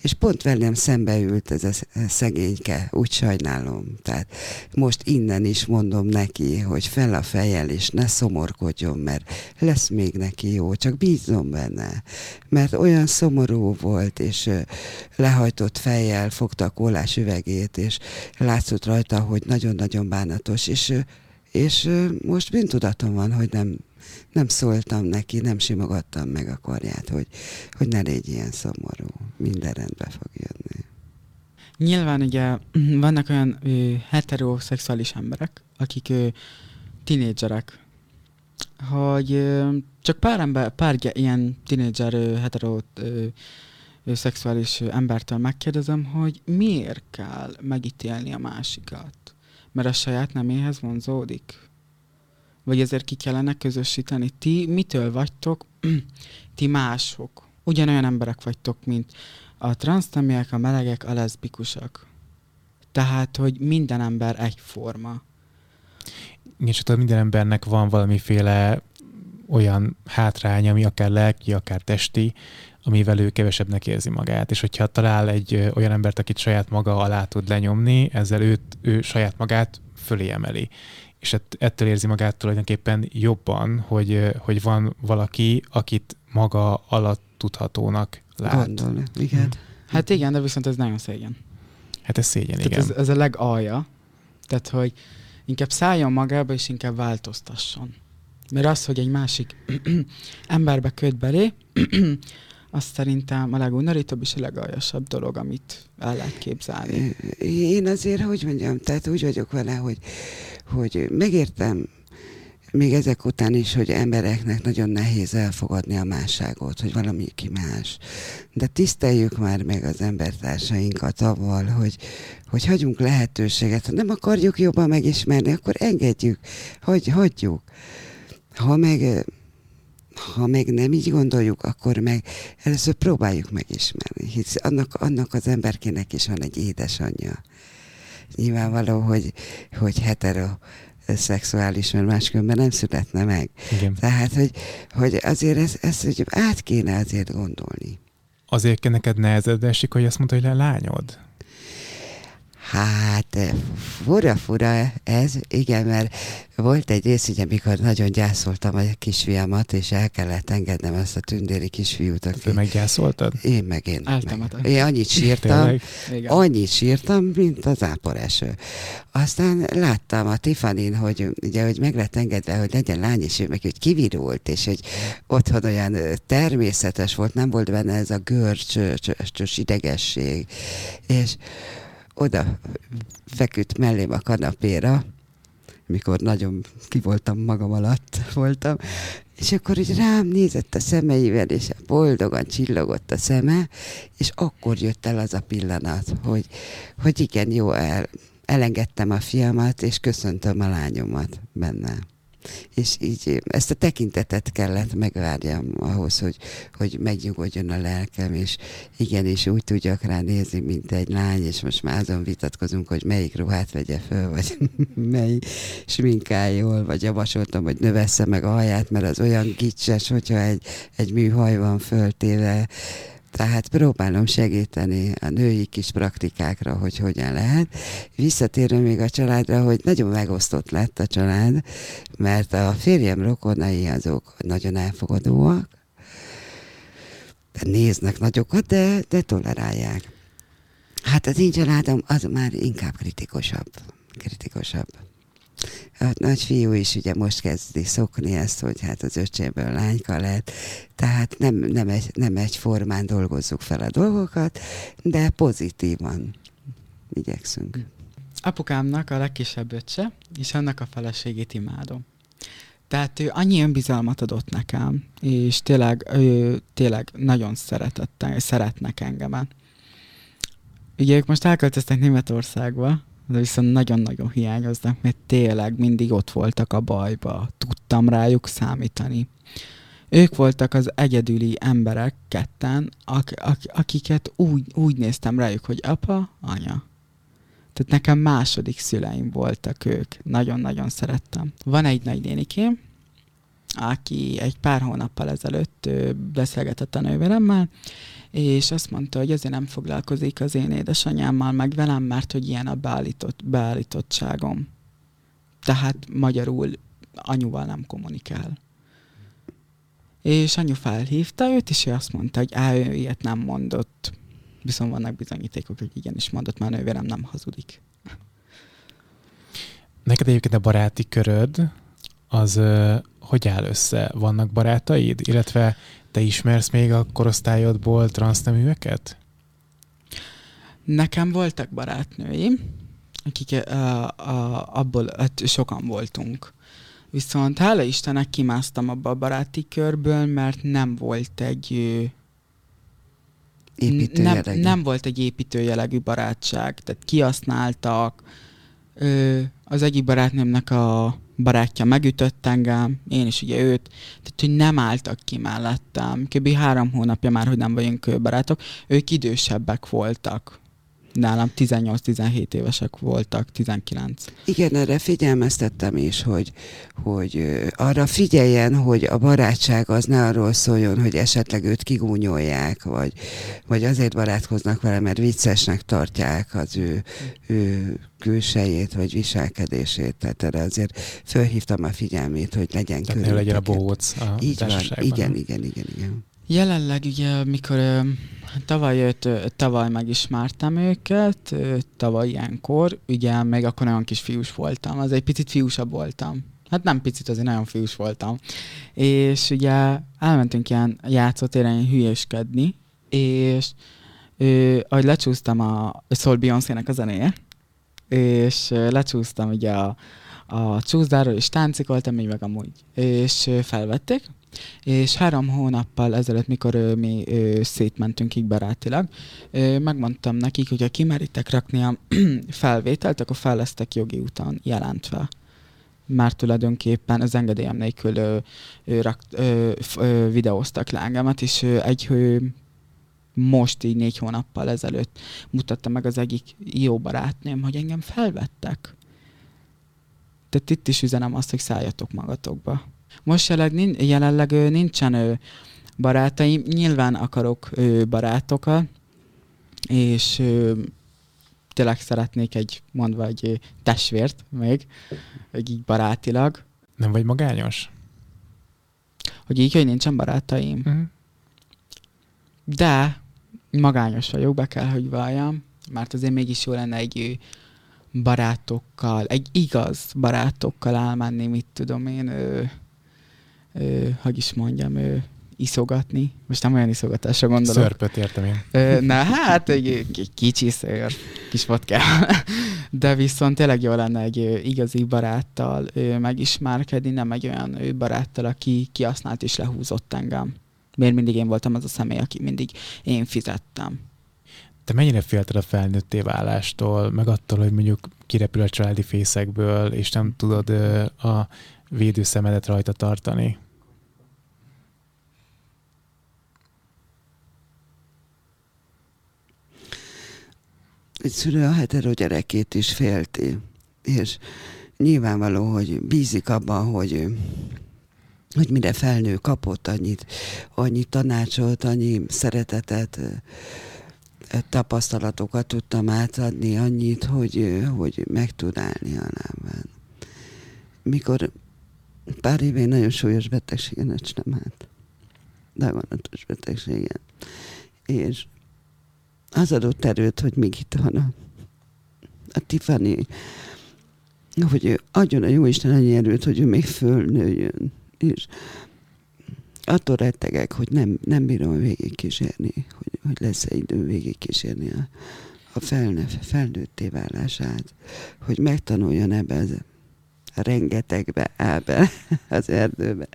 és pont velem szembe ült ez a szegényke, úgy sajnálom. Tehát most innen is mondom neki, hogy fel a fejjel, és ne szomorkodjon, mert lesz még neki jó, csak bízom benne. Mert olyan szomorú volt, és lehajtott fejjel fogta a kólás üvegét, és látszott rajta, hogy nagyon-nagyon bánatos, és és most bűntudatom van, hogy nem nem szóltam neki, nem simogattam meg a karját, hogy, hogy ne légy ilyen szomorú, minden rendbe fog jönni. Nyilván ugye vannak olyan ö, heteroszexuális emberek, akik ö, tinédzserek, hogy ö, csak pár, ember, pár ilyen tinédzser hetero ö, ö, szexuális embertől megkérdezem, hogy miért kell megítélni a másikat? Mert a saját neméhez vonzódik? Vagy ezért ki kellene közösíteni. Ti mitől vagytok? [CLEARS THROAT] Ti mások. Ugyanolyan emberek vagytok, mint a transztemiek, a melegek, a leszbikusak. Tehát, hogy minden ember egyforma. És tudod, minden embernek van valamiféle olyan hátrány, ami akár lelki, akár testi, amivel ő kevesebbnek érzi magát. És hogyha talál egy olyan embert, akit saját maga alá tud lenyomni, ezzel őt, ő saját magát fölé emeli és ettől érzi magát tulajdonképpen jobban, hogy, hogy van valaki, akit maga alatt tudhatónak lát. Gondolni, igen. Hmm. Hát igen, de viszont ez nagyon szégyen. Hát ez szégyen, Tehát igen. Ez, ez a legalja. Tehát, hogy inkább szálljon magába, és inkább változtasson. Mert az, hogy egy másik [CLEARS THROAT] emberbe köt belé, [CLEARS THROAT] azt szerintem a legunorítóbb és a legaljasabb dolog, amit el lehet képzelni. Én azért, hogy mondjam, tehát úgy vagyok vele, hogy, hogy megértem még ezek után is, hogy embereknek nagyon nehéz elfogadni a másságot, hogy valami ki más. De tiszteljük már meg az embertársainkat avval, hogy, hogy hagyunk lehetőséget. Ha nem akarjuk jobban megismerni, akkor engedjük, hogy hagyjuk. Ha meg ha meg nem így gondoljuk, akkor meg először próbáljuk megismerni, hisz annak, annak az emberkének is van egy édesanyja. Nyilvánvaló, hogy, hogy hetero szexuális, mert máskülönben nem születne meg. Igen. Tehát, hogy, hogy azért ezt, ezt hogy át kéne azért gondolni. Azért neked nehezed esik, hogy azt mondta, hogy le lányod? Hát, fura-fura ez, igen, mert volt egy rész, ugye, amikor nagyon gyászoltam a kisfiamat, és el kellett engednem ezt a tündéri kisfiút. Aki... Te meggyászoltad? Én meg én. Meg. Én annyit sírtam, annyit sírtam, mint az áporeső. Aztán láttam a Tiffany-n, hogy ugye, hogy meg lett engedve, hogy legyen lány, és ő meg hogy kivirult, és hogy otthon olyan természetes volt, nem volt benne ez a görcsös idegesség. És oda feküdt mellém a kanapéra, mikor nagyon ki voltam magam alatt [LAUGHS] voltam, és akkor így rám nézett a szemeivel, és boldogan csillogott a szeme, és akkor jött el az a pillanat, hogy, hogy igen, jó, el, elengedtem a fiamat, és köszöntöm a lányomat benne és így ezt a tekintetet kellett megvárjam ahhoz, hogy, hogy megnyugodjon a lelkem, és igenis úgy tudjak rá nézni, mint egy lány, és most már azon vitatkozunk, hogy melyik ruhát vegye föl, vagy [LAUGHS] mely sminkáljon, vagy javasoltam, hogy növesse meg a haját, mert az olyan gicses, hogyha egy, egy műhaj van föltéve, tehát próbálom segíteni a női kis praktikákra, hogy hogyan lehet. Visszatérve még a családra, hogy nagyon megosztott lett a család, mert a férjem rokonai azok nagyon elfogadóak, néznek nagyokat, de, de tolerálják. Hát az én családom az már inkább kritikusabb. Kritikusabb. A nagyfiú is ugye most kezdi szokni ezt, hogy hát az öcséből lányka lett, tehát nem, nem, egy, nem egyformán dolgozzuk fel a dolgokat, de pozitívan igyekszünk. Apukámnak a legkisebb öccse, és annak a feleségét imádom. Tehát ő annyi önbizalmat adott nekem, és tényleg, ő tényleg nagyon szeretett, szeretnek engemet. Ugye ők most elköltöztek Németországba, de viszont nagyon-nagyon hiányoznak, mert tényleg mindig ott voltak a bajba, tudtam rájuk számítani. Ők voltak az egyedüli emberek ketten, ak- ak- akiket úgy, úgy néztem rájuk, hogy apa, anya. Tehát nekem második szüleim voltak ők. Nagyon-nagyon szerettem. Van egy nagynénikém, aki egy pár hónappal ezelőtt beszélgetett a nővéremmel, és azt mondta, hogy azért nem foglalkozik az én édesanyámmal, meg velem, mert hogy ilyen a beállított, beállítottságom. Tehát magyarul anyuval nem kommunikál. És anyu felhívta őt, és ő azt mondta, hogy á, ő ilyet nem mondott. Viszont vannak bizonyítékok, hogy igenis mondott, már nővérem nem hazudik. Neked egyébként a baráti köröd, az hogy áll össze? Vannak barátaid? Illetve te ismersz még a korosztályodból transzneműeket? Nekem voltak barátnőim, akik uh, uh, abból hát sokan voltunk. Viszont hála Istennek kimásztam abba a baráti körből, mert nem volt egy nem, nem volt egy építőjelegű barátság, tehát kiasználtak. Ö, az egyik barátnőmnek a barátja megütött engem, én is ugye őt, tehát hogy nem álltak ki mellettem. Kb. három hónapja már, hogy nem vagyunk barátok, ők idősebbek voltak nálam 18-17 évesek voltak, 19. Igen, erre figyelmeztettem is, hogy, hogy arra figyeljen, hogy a barátság az ne arról szóljon, hogy esetleg őt kigúnyolják, vagy, vagy azért barátkoznak vele, mert viccesnek tartják az ő, ő külsejét, vagy viselkedését. Tehát erre azért fölhívtam a figyelmét, hogy legyen körül. Ne legyen a bohóc a Így van, igen, igen, igen, igen. Jelenleg ugye, mikor Tavaly, jött, tavaly megismertem őket, tavaly ilyenkor, ugye még akkor nagyon kis fiús voltam, az egy picit fiúsabb voltam. Hát nem picit, azért nagyon fiús voltam. És ugye elmentünk ilyen játszótéren hülyéskedni, és ő, ahogy lecsúsztam a Soul Beyoncé-nek a zenéje, és lecsúsztam ugye a, a csúszdáról, és táncikoltam így meg amúgy. És felvették, és három hónappal ezelőtt, mikor ö, mi ö, szétmentünk így barátilag, ö, megmondtam nekik, hogy ha kimeritek rakni a [CLEARS THROAT] felvételt, akkor fel lesztek jogi úton jelentve már tulajdonképpen az engedélyem nélkül ö, ö, rak, ö, ö, videóztak le engemet, és ö, egy ö, most így négy hónappal ezelőtt mutatta meg az egyik jó barátnőm, hogy engem felvettek. Tehát itt is üzenem azt, hogy szálljatok magatokba. Most jelenleg, jelenleg nincsen barátaim, nyilván akarok barátokat, és tényleg szeretnék egy, mondva egy testvért még, egy így barátilag. Nem vagy magányos? Hogy így, hogy nincsen barátaim. Uh-huh. De magányos vagyok, be kell, hogy valljam, mert azért mégis jó lenne egy barátokkal, egy igaz barátokkal elmenni, mit tudom én, ö, hogy is mondjam, ő iszogatni. Most nem olyan iszogatásra gondolok. Szörpöt értem én. Ö, na hát, egy, egy kicsi szőr, kis vodka. De viszont tényleg jó lenne egy igazi baráttal ö, megismerkedni, nem egy olyan ő baráttal, aki kihasznált és lehúzott engem. Miért mindig én voltam az a személy, aki mindig én fizettem. Te mennyire félted a felnőtté válástól, meg attól, hogy mondjuk kirepül a családi fészekből, és nem tudod ö, a védőszemedet rajta tartani. Egy szülő a hetero gyerekét is félti, és nyilvánvaló, hogy bízik abban, hogy hogy mire felnő kapott annyit, annyi tanácsot, annyi szeretetet, tapasztalatokat tudtam átadni, annyit, hogy, hogy meg tud állni a lábán. Mikor pár éve nagyon súlyos betegségen estem át. Daganatos betegségen. És az adott erőt, hogy még itt van a, a Tiffany, hogy ő adjon a jó Isten annyi erőt, hogy ő még fölnőjön. És attól rettegek, hogy nem, nem bírom végigkísérni, hogy, hogy lesz-e idő végigkísérni a, a felnő, felnőtté válását, hogy megtanuljon ebbe az rengetegbe áll be [LAUGHS] az erdőbe,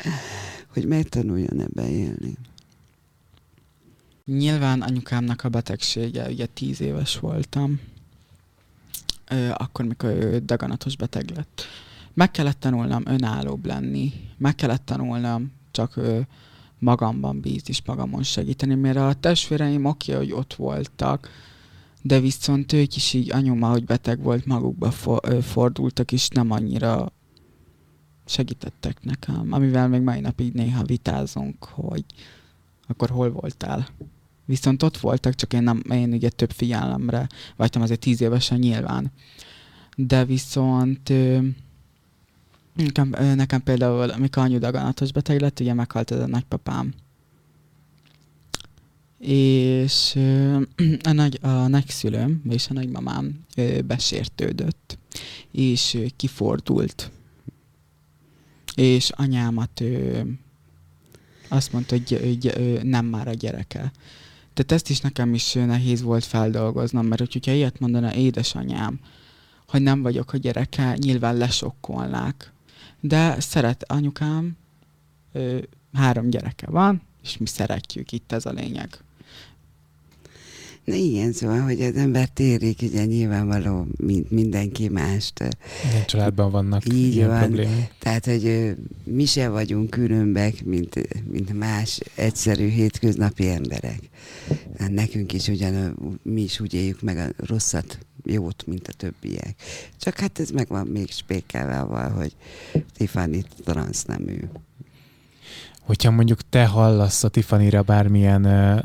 hogy megtanuljon ebben élni. Nyilván anyukámnak a betegsége, ugye tíz éves voltam, akkor, mikor ő daganatos beteg lett. Meg kellett tanulnom önállóbb lenni, meg kellett tanulnom csak magamban bízni és magamon segíteni, mert a testvéreim oké, hogy ott voltak, de viszont ők is így anyuma, hogy beteg volt, magukba fordultak, és nem annyira segítettek nekem, amivel még mai napig néha vitázunk, hogy akkor hol voltál. Viszont ott voltak, csak én, nem, én ugye több figyelemre vagytam azért tíz évesen nyilván. De viszont nekem, nekem például, amikor anyu daganatos beteg lett, ugye meghalt ez a nagypapám. És [CLEARS THROAT] a, nagy, a nagyszülőm és a nagymamám besértődött, és kifordult. És anyámat azt mondta, hogy nem már a gyereke. Tehát ezt is nekem is nehéz volt feldolgoznom, mert hogyha ilyet mondana édesanyám, hogy nem vagyok a gyereke, nyilván lesokkolnák. De szeret anyukám, három gyereke van, és mi szeretjük, itt ez a lényeg. Na igen, szóval, hogy az ember térik, ugye nyilvánvaló mint mindenki mást. Minden családban vannak így ilyen van. problémák. Tehát, hogy mi se vagyunk különbek, mint, mint más egyszerű hétköznapi emberek. Hát nekünk is ugyan, mi is úgy éljük meg a rosszat, jót, mint a többiek. Csak hát ez meg van még spékelve hogy Tiffany transznemű hogyha mondjuk te hallasz a Tiffany-ra bármilyen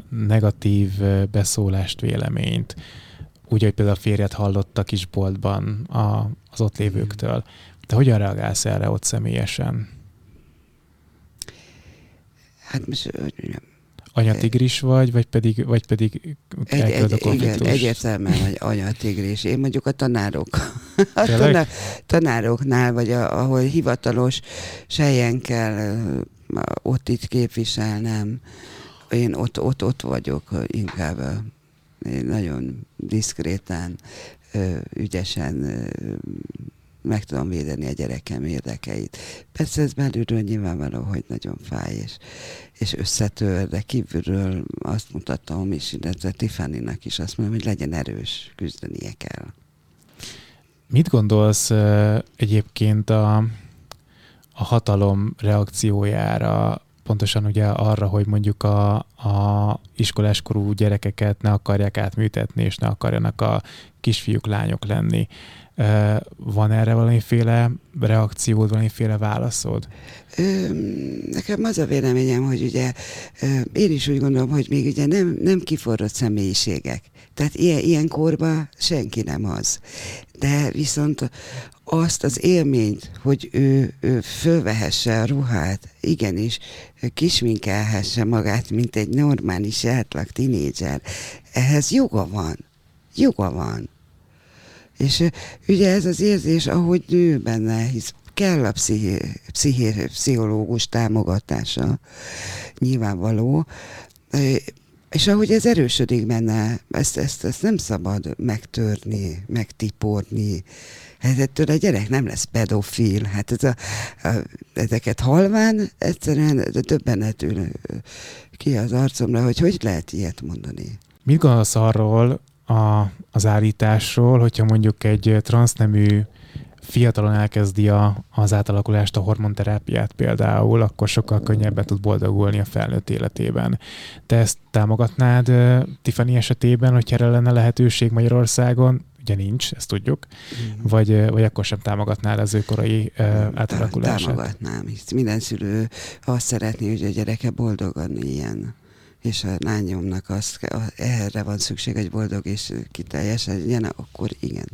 negatív beszólást, véleményt, úgy, hogy például a férjed hallott a kisboltban a, az ott lévőktől, te hogyan reagálsz erre ott személyesen? Hát most anyatigris vagy, vagy pedig, vagy pedig egy, egy, a Igen, egyértelműen vagy anyatigris. Én mondjuk a tanárok, [LAUGHS] a tanár, tanároknál, vagy a, ahol hivatalos helyen kell ott itt képviselnem. Én ott, ott, ott vagyok inkább nagyon diszkréten, ügyesen meg tudom védeni a gyerekem érdekeit. Persze ez belülről nyilvánvaló, hogy nagyon fáj, és, és összetör, de kívülről azt mutatom, és illetve Tiffany-nak is azt mondom, hogy legyen erős, küzdenie kell. Mit gondolsz egyébként a, a hatalom reakciójára, pontosan ugye arra, hogy mondjuk a, a iskoláskorú gyerekeket ne akarják átműtetni, és ne akarjanak a kisfiúk, lányok lenni. Van erre valamiféle reakciód, valamiféle válaszod? Nekem az a véleményem, hogy ugye én is úgy gondolom, hogy még ugye nem, nem kiforrott személyiségek. Tehát ilyen, ilyen senki nem az. De viszont azt az élményt, hogy ő, ő fölvehesse a ruhát, igenis kisminkelhesse magát, mint egy normális átlag tinédzser, ehhez joga van. Joga van. És ugye ez az érzés, ahogy nő benne, hisz kell a psziché, psziché, pszichológus támogatása, nyilvánvaló, és ahogy ez erősödik benne, ezt, ezt, ezt nem szabad megtörni, megtiporni, Hát ettől a gyerek nem lesz pedofil. Hát ez a, a, ezeket halván egyszerűen többenetül ki az arcomra, hogy hogy lehet ilyet mondani. Mit gondolsz arról a, az állításról, hogyha mondjuk egy transznemű fiatalon elkezdi a, az átalakulást, a hormonterápiát például, akkor sokkal könnyebben tud boldogulni a felnőtt életében. Te ezt támogatnád Tiffany esetében, hogy erre lenne lehetőség Magyarországon? ugye nincs, ezt tudjuk, mm. vagy, vagy akkor sem támogatnál az ő korai átalakulását? Támogatnám, hisz minden szülő azt szeretné, hogy a gyereke boldogan ilyen és a lányomnak az, erre van szükség, hogy boldog és kiteljesedjen, akkor igen.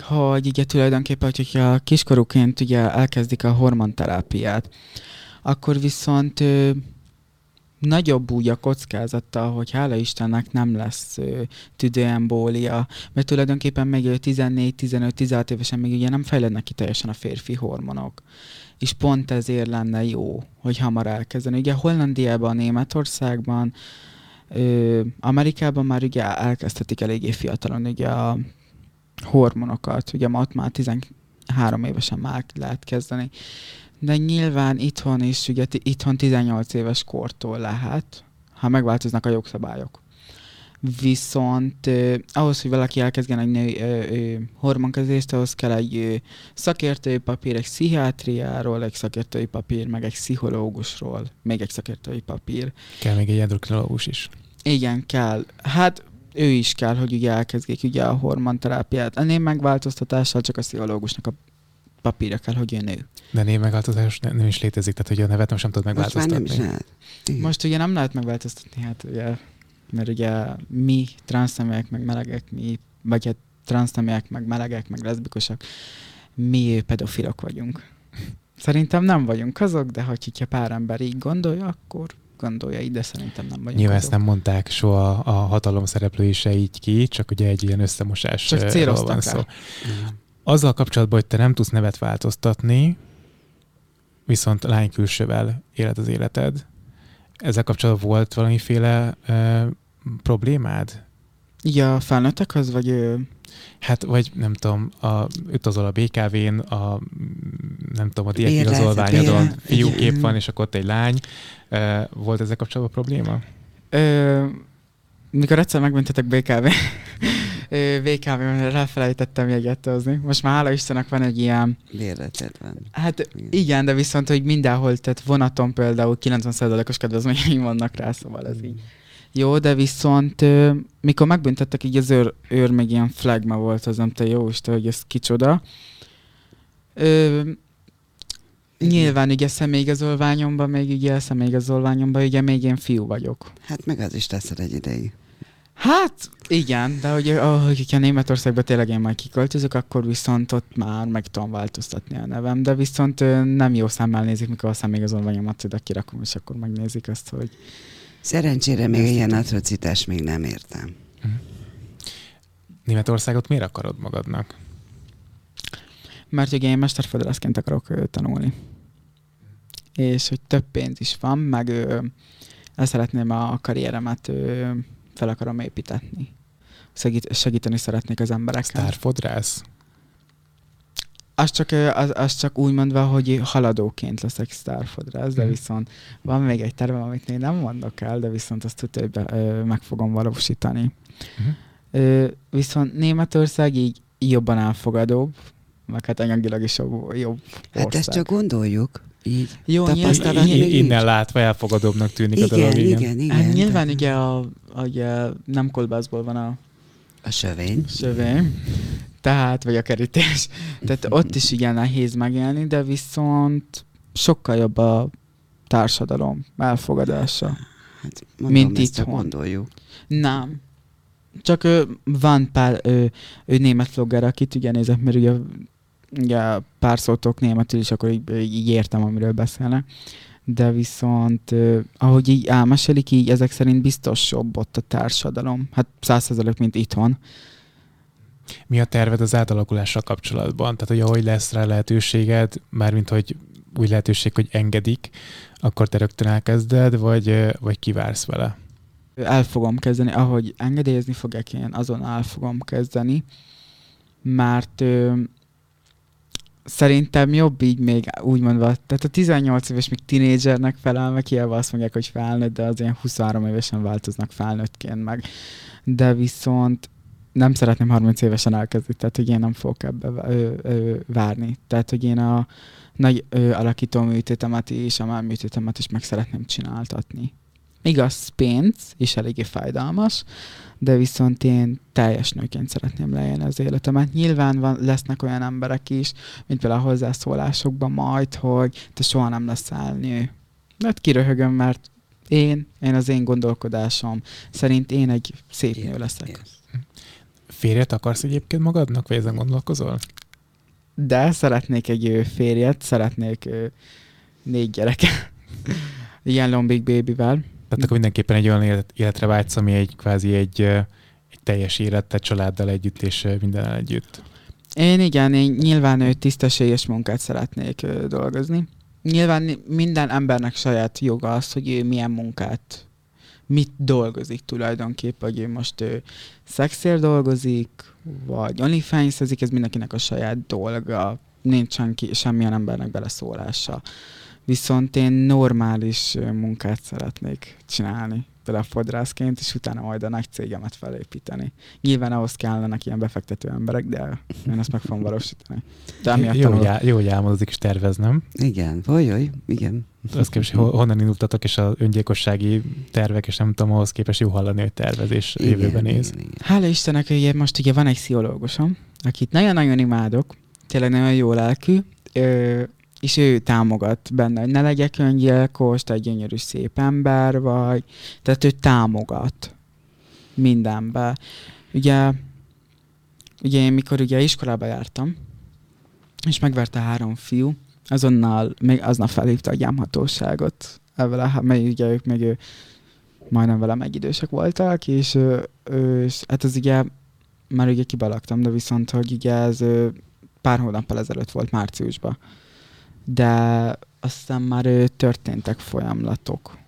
Hogy ugye tulajdonképpen, hogyha kiskorúként ugye elkezdik a hormonterápiát, akkor viszont nagyobb úgy a kockázata, hogy hála Istennek nem lesz ö, tüdőembólia, mert tulajdonképpen még 14-15-16 évesen még ugye nem fejlednek ki teljesen a férfi hormonok. És pont ezért lenne jó, hogy hamar elkezdeni. Ugye Hollandiában, Németországban, ö, Amerikában már ugye elkezdhetik eléggé fiatalon ugye a hormonokat, ugye ott már 13 évesen már lehet kezdeni. De nyilván itthon is, ugye itthon 18 éves kortól lehet, ha megváltoznak a jogszabályok. Viszont eh, ahhoz, hogy valaki elkezdjen egy nő, eh, hormonkezést, ahhoz kell egy eh, szakértői papír, egy pszichiátriáról, egy szakértői papír, meg egy pszichológusról, még egy szakértői papír. Kell még egy endokrinológus is. Igen, kell. Hát ő is kell, hogy ugye elkezdjék ugye a hormonterápiát. A név megváltoztatással csak a pszichológusnak a papírja kell, hogy ő nő. De névmegváltozás nem, nem is létezik, tehát hogy a nevet most nem tudod Most már megváltoztatni. nem is lehet. Igen. Most ugye nem lehet megváltoztatni, hát ugye, mert ugye mi transzneműek, meg melegek, mi, vagy hát transzneműek, meg melegek, meg leszbikusok, mi pedofilok vagyunk. Szerintem nem vagyunk azok, de hogy hogyha pár ember így gondolja, akkor gondolja így, de szerintem nem vagyunk Nyilván azok. ezt nem mondták soha a hatalom szereplői se így ki, csak ugye egy ilyen összemosás Csak céloztak szó. Azzal kapcsolatban, hogy te nem tudsz nevet változtatni, viszont lány külsővel éled az életed, ezzel kapcsolatban volt valamiféle ö, problémád? Ja, a felnőttekhez, vagy ő, Hát, vagy nem tudom, a, utazol a BKV-n, a, nem tudom, a diákigazolványodon fiúkép van, és akkor ott egy lány. Volt ezzel kapcsolatban probléma? Ö, mikor egyszer megbüntetek BKV, ö, BKV-ben elfelejtettem jegyet hozni. Most már hála Istennek van egy ilyen, Bérleted van. hát Igen. igen, de viszont, hogy mindenhol, tehát vonaton például 90%-os kedvezményeim vannak rá, szóval ez így. Jó, de viszont ö, mikor megbüntettek, így az őr, őr még ilyen flagma volt, az nem te jó Isten, hogy ez kicsoda. Ö, nyilván ugye személyigazolványomban, még ugye személyigazolványomban, ugye még én fiú vagyok. Hát meg az is teszed egy ideig. Hát igen, de hogy, ah, hogyha Németországba tényleg én majd kiköltözök, akkor viszont ott már meg tudom változtatni a nevem, de viszont nem jó szemmel nézik, mikor a személyigazolványomat ide kirakom, és akkor megnézik azt, hogy Szerencsére még ilyen atrocitást még nem értem. Németországot miért akarod magadnak? mert ugye én mesterföldrászként akarok tanulni. És hogy több pénz is van, meg ö, el szeretném a karrieremet ö, fel akarom építetni. Segít, segíteni szeretnék az emberekkel. Sztárfodrász? Az csak, az, az csak úgy mondva, hogy haladóként leszek sztárfodrász, de Mhm. viszont van még egy tervem, amit még nem mondok el, de viszont azt tudja, hogy be, ö, meg fogom valósítani. Mhm. Ö, viszont Németország így jobban elfogadóbb, meg hát anyagilag is jobb, jobb Hát ország. ezt csak gondoljuk. Így. Jó, nyilván, I- nincs. innen látva elfogadóbbnak tűnik a Igen, dolog. igen, igen. hát nyilván ugye, a, a, ugye nem kolbászból van a A sövény. sövény, tehát, vagy a kerítés. Tehát ott is igen nehéz megélni, de viszont sokkal jobb a társadalom elfogadása. Hát mondom, Mint ezt itthon. gondoljuk. Nem. Csak ö, van pár ö, ő német vlogger, akit ugye nézek, mert ugye, ugye pár szótok németül is, akkor így, így értem, amiről beszélnek. De viszont, ahogy így elmesélik, így ezek szerint biztos jobb ott a társadalom. Hát százszerzalék, mint itthon. Mi a terved az átalakulással kapcsolatban? Tehát, hogy ahogy lesz rá lehetőséged, mármint, hogy új lehetőség, hogy engedik, akkor te rögtön elkezded, vagy, vagy kivársz vele? El fogom kezdeni, ahogy engedélyezni fogják, én azon el fogom kezdeni, mert ö, szerintem jobb így még úgy mondva, tehát a 18 éves még tinédzsernek felel, meg hiába azt mondják, hogy felnőtt, de az ilyen 23 évesen változnak felnőttként meg. De viszont nem szeretném 30 évesen elkezdeni, tehát hogy én nem fogok ebbe várni. Tehát, hogy én a nagy ö, alakító műtétemet és a már műtétemet is meg szeretném csináltatni. Igaz, pénz, és eléggé fájdalmas, de viszont én teljes nőként szeretném leélni az életemet. Nyilván van, lesznek olyan emberek is, mint például a hozzászólásokban majd, hogy te soha nem leszel nő. Mert kiröhögöm, mert én, én az én gondolkodásom szerint én egy szép nő leszek. Yes. Férjet akarsz egyébként magadnak, vagy ezen gondolkozol? De szeretnék egy férjet, szeretnék négy gyereket. [LAUGHS] Ilyen lombik bébivel. Tehát akkor mindenképpen egy olyan élet, életre vágysz, ami egy kvázi egy, egy teljes élet, tehát családdal együtt és ö, mindennel együtt. Én igen, én nyilván ő tisztességes munkát szeretnék dolgozni. Nyilván minden embernek saját joga az, hogy ő milyen munkát, mit dolgozik tulajdonképpen, hogy ő most ő szexél dolgozik, vagy onlyfans ez mindenkinek a saját dolga, nincsen ki, semmilyen embernek beleszólása. Viszont én normális munkát szeretnék csinálni. Fodrászként, és utána majd a nagy cégemet felépíteni. Nyilván ahhoz kellenek ilyen befektető emberek, de én ezt meg fogom valósítani. De jó, hogy á, jó, hogy álmodozik és tervez, nem? Igen, vagy, igen. Az képest, honnan indultatok, és az öngyilkossági tervek, és nem tudom, ahhoz képest jó hallani, hogy tervezés igen, jövőben néz. Igen, igen. Hála Istennek, hogy most ugye van egy pszichológusom, akit nagyon-nagyon imádok, tényleg nagyon jó lelkű, ö, és ő támogat benne, hogy ne legyek öngyilkos, te egy gyönyörű szép ember vagy, tehát ő támogat mindenbe. Ugye, ugye én mikor ugye iskolába jártam, és megverte három fiú, azonnal még aznap felhívta a gyámhatóságot, vele, mert ugye ők még ő, majdnem velem egy idősek voltak, és, és hát ez ugye már ugye kibalaktam, de viszont, hogy ugye ez pár hónappal ezelőtt volt márciusban de aztán már történtek folyamlatok.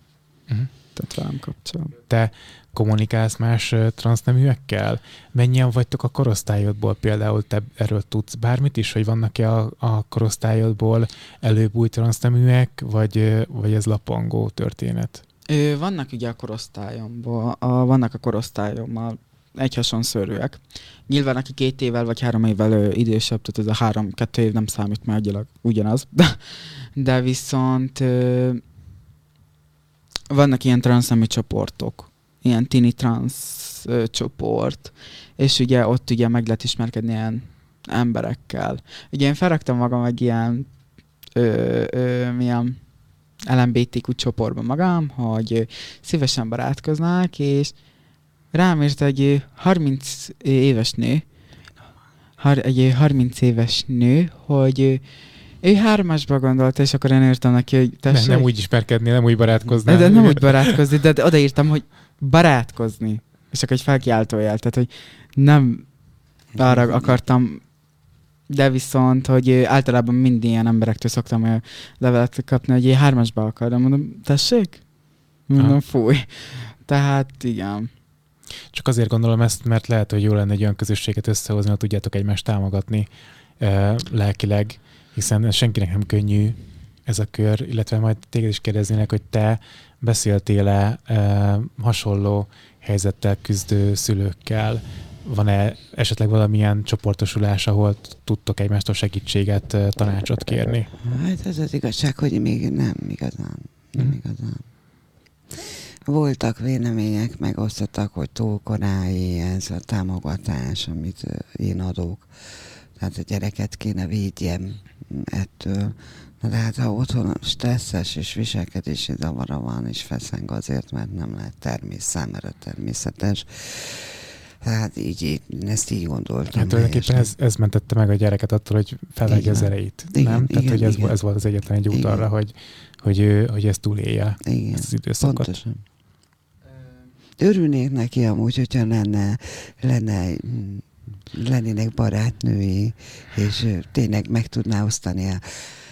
Uh-huh. Tehát velem kapcsolatban. Te kommunikálsz más transzneműekkel? Mennyien vagytok a korosztályodból például? Te erről tudsz bármit is, hogy vannak-e a, a korosztályodból előbb új transzneműek, vagy, vagy ez lapangó történet? Vannak ugye a korosztályomból, a, vannak a korosztályommal egy szörűek. Nyilván, aki két évvel vagy három évvel ö, idősebb, tehát ez a három-kettő év nem számít, mert agyilag ugyanaz. [LAUGHS] De, de viszont ö, vannak ilyen transzemi csoportok, ilyen tini transz ö, csoport, és ugye ott ugye meg lehet ismerkedni ilyen emberekkel. Ugye én felraktam magam egy ilyen ö, ö, milyen LMBTQ csoportban magam, hogy szívesen barátkoznák, és rám írt egy 30 éves nő, egy 30 éves nő, hogy ő hármasba gondolta, és akkor én írtam neki, hogy tessék. Nem, nem úgy ismerkedni, nem úgy barátkozni. De, nem úgy barátkozni, de, de odaírtam, hogy barátkozni. És csak egy felkiáltójel, tehát hogy nem arra akartam, de viszont, hogy általában mind ilyen emberektől szoktam levelet kapni, hogy én hármasba akarom. Mondom, tessék? Mondom, fúj. Tehát igen. Csak azért gondolom ezt, mert lehet, hogy jó lenne egy olyan közösséget összehozni, hogy tudjátok egymást támogatni uh, lelkileg, hiszen senkinek nem könnyű ez a kör, illetve majd téged is kérdeznének, hogy te beszéltél-e uh, hasonló helyzettel küzdő szülőkkel, van-e esetleg valamilyen csoportosulás, ahol tudtok egymástól segítséget, tanácsot kérni? Hát ez az igazság, hogy még nem igazán. Nem mm. igazán. Voltak vélemények, megosztottak, hogy túl korai ez a támogatás, amit én adok. Tehát a gyereket kéne védjem ettől. Na de hát ha otthon stresszes és viselkedési zavara van, és feszeng azért, mert nem lehet termés számára természetes, tehát így, így ezt így gondoltam. Hát tulajdonképpen ez, ez mentette meg a gyereket attól, hogy felvegye az erejét, igen, nem? Igen, Tehát, hogy ez, igen. ez volt az egyetlen egy út igen. arra, hogy, hogy, hogy ezt túlélje, igen, ezt az időszakot. Pontosan örülnék neki amúgy, hogyha lenne, lenne lennének barátnői, és tényleg meg tudná osztani a...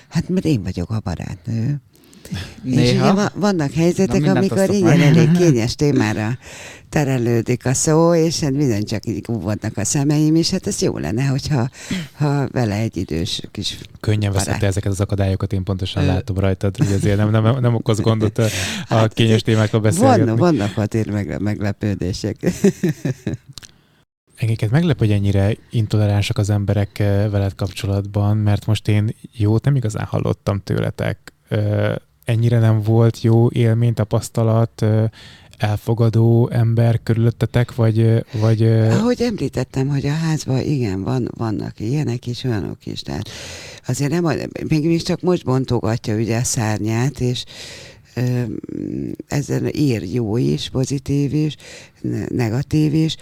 Hát mert én vagyok a barátnő. Néha. És ugye vannak helyzetek, Na, amikor igen, elég [LAUGHS] kényes témára terelődik a szó, és hát bizony csak így vannak a szemeim, és hát ez jó lenne, hogyha ha vele egy idős kis Könnyen veszette ezeket az akadályokat, én pontosan látom rajtad, hogy azért nem, nem, nem okoz gondot a, a hát, kényes témákról beszélgetni. Vannak, vannak azért meg, meglepődések. Engeket meglep, hogy ennyire intoleránsak az emberek veled kapcsolatban, mert most én jót nem igazán hallottam tőletek ennyire nem volt jó élmény, tapasztalat, elfogadó ember körülöttetek, vagy... vagy Ahogy említettem, hogy a házban igen, van, vannak ilyenek is, olyanok is, tehát azért nem, mégis csak most bontogatja ugye a szárnyát, és ezen ír jó is, pozitív is, negatív is,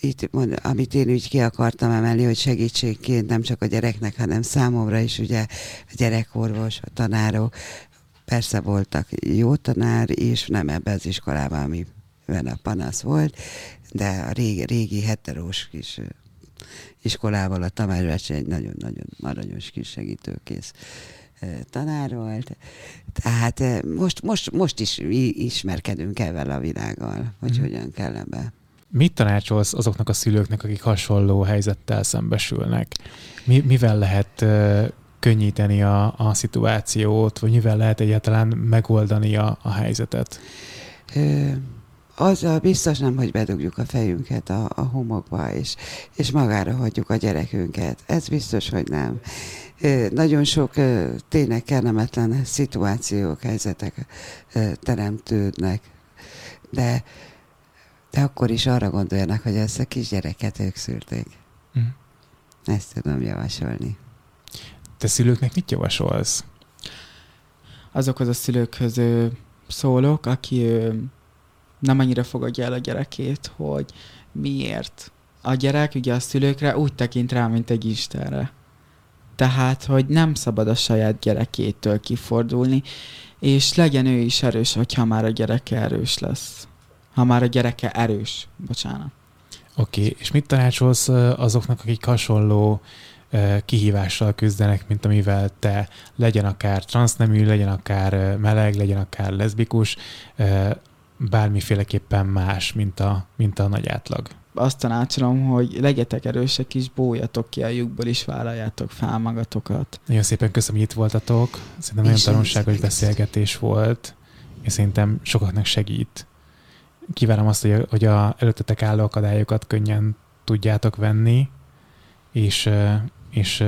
itt, amit én úgy ki akartam emelni, hogy segítségként nem csak a gyereknek, hanem számomra is ugye a gyerekorvos, a tanárok, Persze voltak jó tanár is, nem ebbe az iskolában, amiben a panasz volt, de a régi, régi heterós kis iskolával a Tamás egy nagyon-nagyon aranyos kis segítőkész tanár volt. Tehát most, most, most is ismerkedünk ezzel a világgal, hogy mm. hogyan kell ebbe. Mit tanácsolsz azoknak a szülőknek, akik hasonló helyzettel szembesülnek? Mi, mivel lehet könnyíteni a, a szituációt, vagy mivel lehet egyáltalán megoldani a, a helyzetet? azzal biztos nem, hogy bedugjuk a fejünket a, a homokba, és, és magára hagyjuk a gyerekünket. Ez biztos, hogy nem. Nagyon sok tényleg kellemetlen szituációk, helyzetek teremtődnek, de, de akkor is arra gondoljanak, hogy ezt a kisgyereket ők szülték. Mm. Ezt tudom javasolni. Te szülőknek mit javasolsz? Azokhoz a szülőkhöz szólok, aki nem annyira fogadja el a gyerekét, hogy miért. A gyerek ugye a szülőkre úgy tekint rá, mint egy Istenre. Tehát, hogy nem szabad a saját gyerekétől kifordulni, és legyen ő is erős, hogyha már a gyereke erős lesz. Ha már a gyereke erős, bocsánat. Oké, okay. és mit tanácsolsz azoknak, akik hasonló kihívással küzdenek, mint amivel te legyen akár transznemű, legyen akár meleg, legyen akár leszbikus, bármiféleképpen más, mint a, mint a nagy átlag. Azt tanácsolom, hogy legyetek erősek is, bójatok ki a lyukból, és vállaljátok fel magatokat. Nagyon szépen köszönöm, hogy itt voltatok. Szerintem nagyon tanulságos beszélgetés volt, és szerintem sokaknak segít. Kívánom azt, hogy, hogy a előttetek álló akadályokat könnyen tudjátok venni, és, és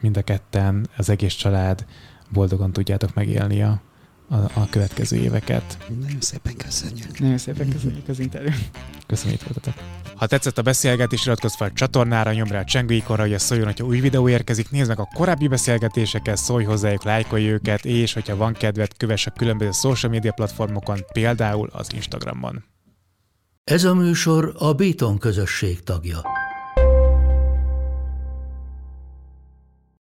mind a ketten, az egész család boldogan tudjátok megélni a, a, a következő éveket. Nagyon szépen köszönjük. Nagyon szépen köszönjük az interjút. Köszönjük, hogy voltatok. Ha tetszett a beszélgetés, iratkozz fel a csatornára, nyomd rá a csengőikonra, hogy ez szóljon, hogyha új videó érkezik, nézd meg a korábbi beszélgetéseket, szólj hozzájuk, lájkolj őket, és hogyha van kedved, kövess a különböző social media platformokon, például az Instagramon. Ez a műsor a Béton közösség tagja.